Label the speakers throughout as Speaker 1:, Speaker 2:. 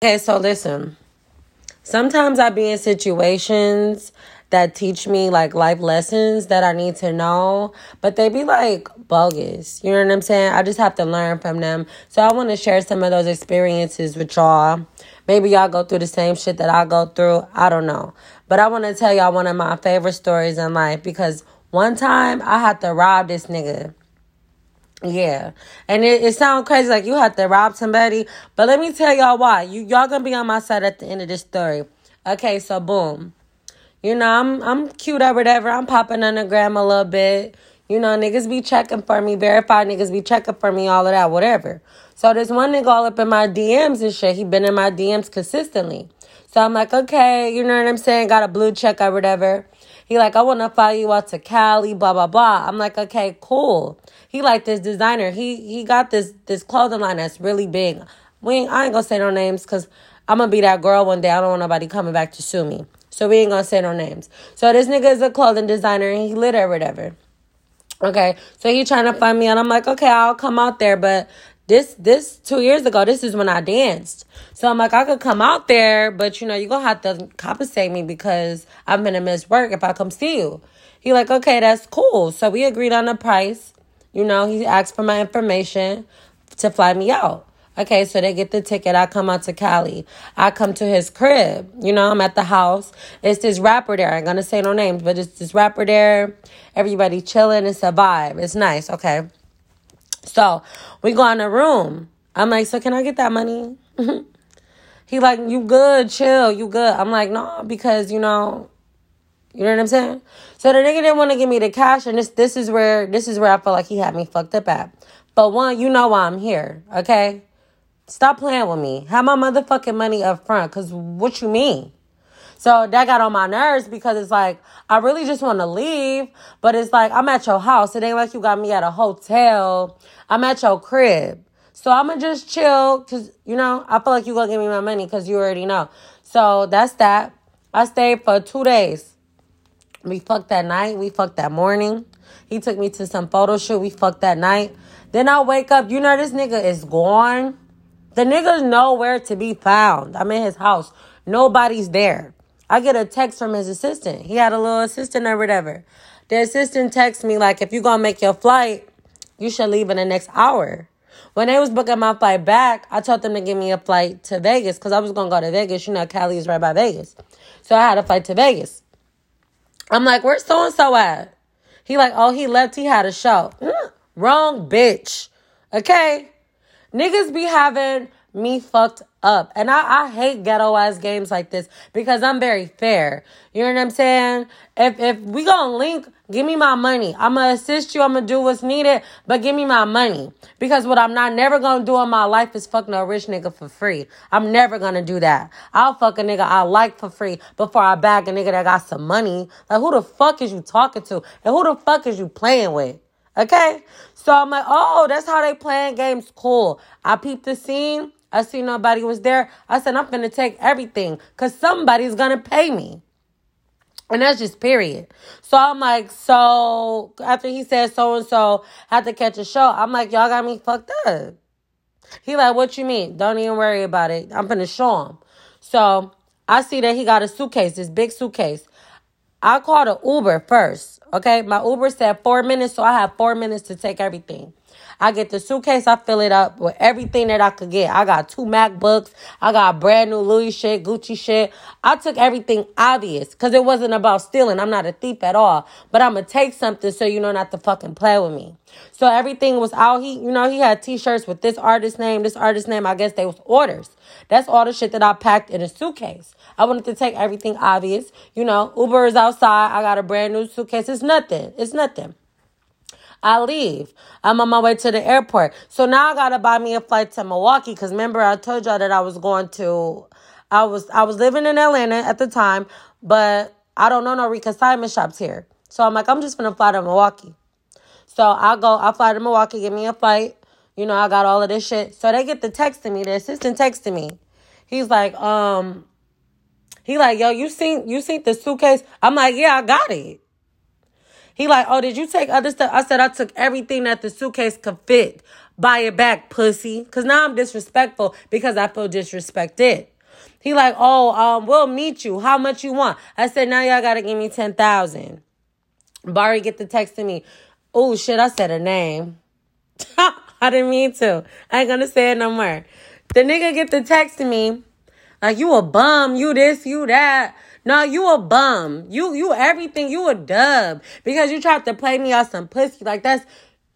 Speaker 1: Okay, so listen. Sometimes I be in situations that teach me like life lessons that I need to know, but they be like bogus. You know what I'm saying? I just have to learn from them. So I want to share some of those experiences with y'all. Maybe y'all go through the same shit that I go through. I don't know. But I want to tell y'all one of my favorite stories in life because one time I had to rob this nigga. Yeah. And it, it sounds crazy like you had to rob somebody. But let me tell y'all why. You y'all gonna be on my side at the end of this story. Okay, so boom. You know, I'm I'm cute or whatever. I'm popping on the gram a little bit. You know, niggas be checking for me, verified niggas be checking for me, all of that, whatever. So there's one nigga all up in my DMs and shit. He been in my DMs consistently. So I'm like, okay, you know what I'm saying? Got a blue check or whatever. He like, I want to fly you out to Cali, blah blah blah. I'm like, okay, cool. He like this designer. He he got this this clothing line that's really big. We ain't, I ain't gonna say no names because I'm gonna be that girl one day. I don't want nobody coming back to sue me. So we ain't gonna say no names. So this nigga is a clothing designer and he lit or whatever. Okay, so he trying to find me and I'm like, okay, I'll come out there, but this this two years ago, this is when I danced. So I'm like, I could come out there, but you know, you're gonna have to compensate me because I'm gonna miss work if I come see you. He like, okay, that's cool. So we agreed on the price. You know, he asked for my information to fly me out. Okay, so they get the ticket. I come out to Cali. I come to his crib. You know, I'm at the house. It's this rapper there. I'm gonna say no names, but it's this rapper there. Everybody chilling. It's a vibe. It's nice. Okay. So we go in the room. I'm like, so can I get that money? he like, you good, chill, you good. I'm like, no, because you know, you know what I'm saying? So the nigga didn't want to give me the cash, and this this is where this is where I felt like he had me fucked up at. But one, you know why I'm here, okay? Stop playing with me. Have my motherfucking money up front, cause what you mean? So that got on my nerves because it's like, I really just want to leave, but it's like, I'm at your house. It ain't like you got me at a hotel. I'm at your crib. So I'm going to just chill because, you know, I feel like you going to give me my money because you already know. So that's that. I stayed for two days. We fucked that night. We fucked that morning. He took me to some photo shoot. We fucked that night. Then I wake up. You know, this nigga is gone. The nigga's nowhere to be found. I'm in his house. Nobody's there. I get a text from his assistant. He had a little assistant or whatever. The assistant texts me like, if you're gonna make your flight, you should leave in the next hour. When they was booking my flight back, I told them to give me a flight to Vegas because I was gonna go to Vegas. You know, Cali is right by Vegas, so I had a flight to Vegas. I'm like, where's so and so at? He like, oh, he left. He had a show. Mm, wrong bitch. Okay, niggas be having me fucked up. And I, I hate ghetto ass games like this because I'm very fair. You know what I'm saying? If if we gonna link, give me my money. I'm gonna assist you, I'm gonna do what's needed, but give me my money. Because what I'm not never gonna do in my life is fuck no rich nigga for free. I'm never gonna do that. I'll fuck a nigga I like for free before I bag a nigga that got some money. Like who the fuck is you talking to? And who the fuck is you playing with? Okay? So I'm like, oh, that's how they playing games. Cool. I peeped the scene. I see nobody was there. I said, I'm going to take everything because somebody's going to pay me. And that's just period. So I'm like, so after he said so and so had to catch a show, I'm like, y'all got me fucked up. He like, what you mean? Don't even worry about it. I'm gonna show him. So I see that he got a suitcase, this big suitcase. I called an Uber first. Okay, my Uber said four minutes, so I have four minutes to take everything. I get the suitcase, I fill it up with everything that I could get. I got two MacBooks, I got brand new Louis shit, Gucci shit. I took everything obvious because it wasn't about stealing. I'm not a thief at all, but I'm gonna take something so you know not to fucking play with me. So everything was out. He, you know, he had t-shirts with this artist name, this artist name. I guess they was orders. That's all the shit that I packed in a suitcase. I wanted to take everything obvious. You know, Uber is outside. I got a brand new suitcase. It's nothing. It's nothing. I leave. I'm on my way to the airport. So now I gotta buy me a flight to Milwaukee because remember I told y'all that I was going to I was I was living in Atlanta at the time, but I don't know no reconsignment shops here. So I'm like, I'm just gonna fly to Milwaukee. So I go, I fly to Milwaukee, give me a flight. You know, I got all of this shit. So they get the text to me, the assistant texting me. He's like, um, he like, yo, you seen you seen the suitcase? I'm like, yeah, I got it. He like, oh, did you take other stuff? I said I took everything that the suitcase could fit. Buy it back, pussy. Cause now I'm disrespectful because I feel disrespected. He like, oh, um, we'll meet you. How much you want? I said, now y'all gotta give me ten thousand. Barry get the text to me. Oh shit, I said a name. I didn't mean to. I ain't gonna say it no more. The nigga get the text to me. Like you a bum, you this, you that. No, you a bum. You you everything. You a dub because you tried to play me out some pussy. Like that's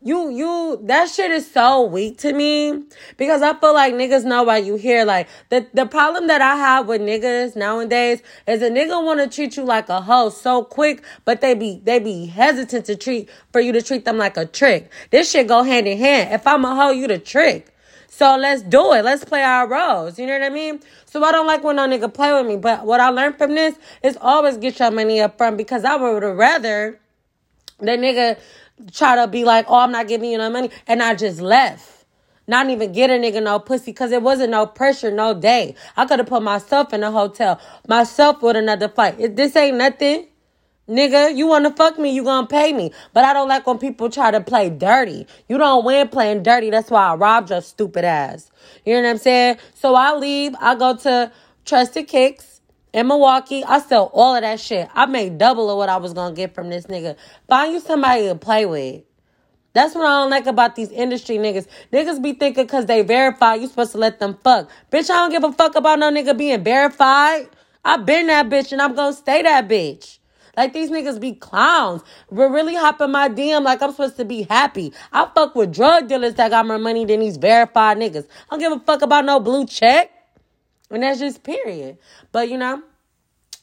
Speaker 1: you you that shit is so weak to me because I feel like niggas know why you here. Like the the problem that I have with niggas nowadays is a nigga want to treat you like a hoe so quick, but they be they be hesitant to treat for you to treat them like a trick. This shit go hand in hand. If I'm a hoe, you the trick. So let's do it. Let's play our roles. You know what I mean? So I don't like when no nigga play with me. But what I learned from this is always get your money up front because I would rather the nigga try to be like, oh, I'm not giving you no money. And I just left. Not even get a nigga no pussy because it wasn't no pressure, no day. I could have put myself in a hotel, myself with another flight. This ain't nothing, nigga, you want to fuck me, you gonna pay me. But I don't like when people try to play dirty. You don't win playing dirty. That's why I robbed your stupid ass. You know what I'm saying? So I leave, I go to Trusted Kicks in Milwaukee, I sell all of that shit. I made double of what I was gonna get from this nigga. Find you somebody to play with. That's what I don't like about these industry niggas. Niggas be thinking cause they verified, you supposed to let them fuck. Bitch, I don't give a fuck about no nigga being verified. I been that bitch and I'm gonna stay that bitch. Like these niggas be clowns. We're really hopping my DM like I'm supposed to be happy. I fuck with drug dealers that got more money than these verified niggas. I don't give a fuck about no blue check. And that's just period. But you know,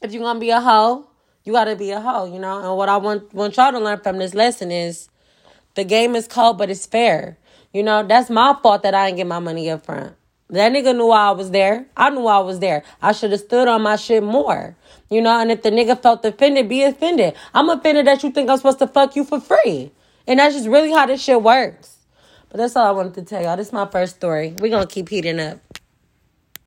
Speaker 1: if you're gonna be a hoe, you gotta be a hoe, you know? And what I want want y'all to learn from this lesson is the game is cold, but it's fair. You know, that's my fault that I didn't get my money up front. That nigga knew I was there. I knew I was there. I should have stood on my shit more. You know, and if the nigga felt offended, be offended. I'm offended that you think I'm supposed to fuck you for free. And that's just really how this shit works. But that's all I wanted to tell y'all. This is my first story. We're gonna keep heating up.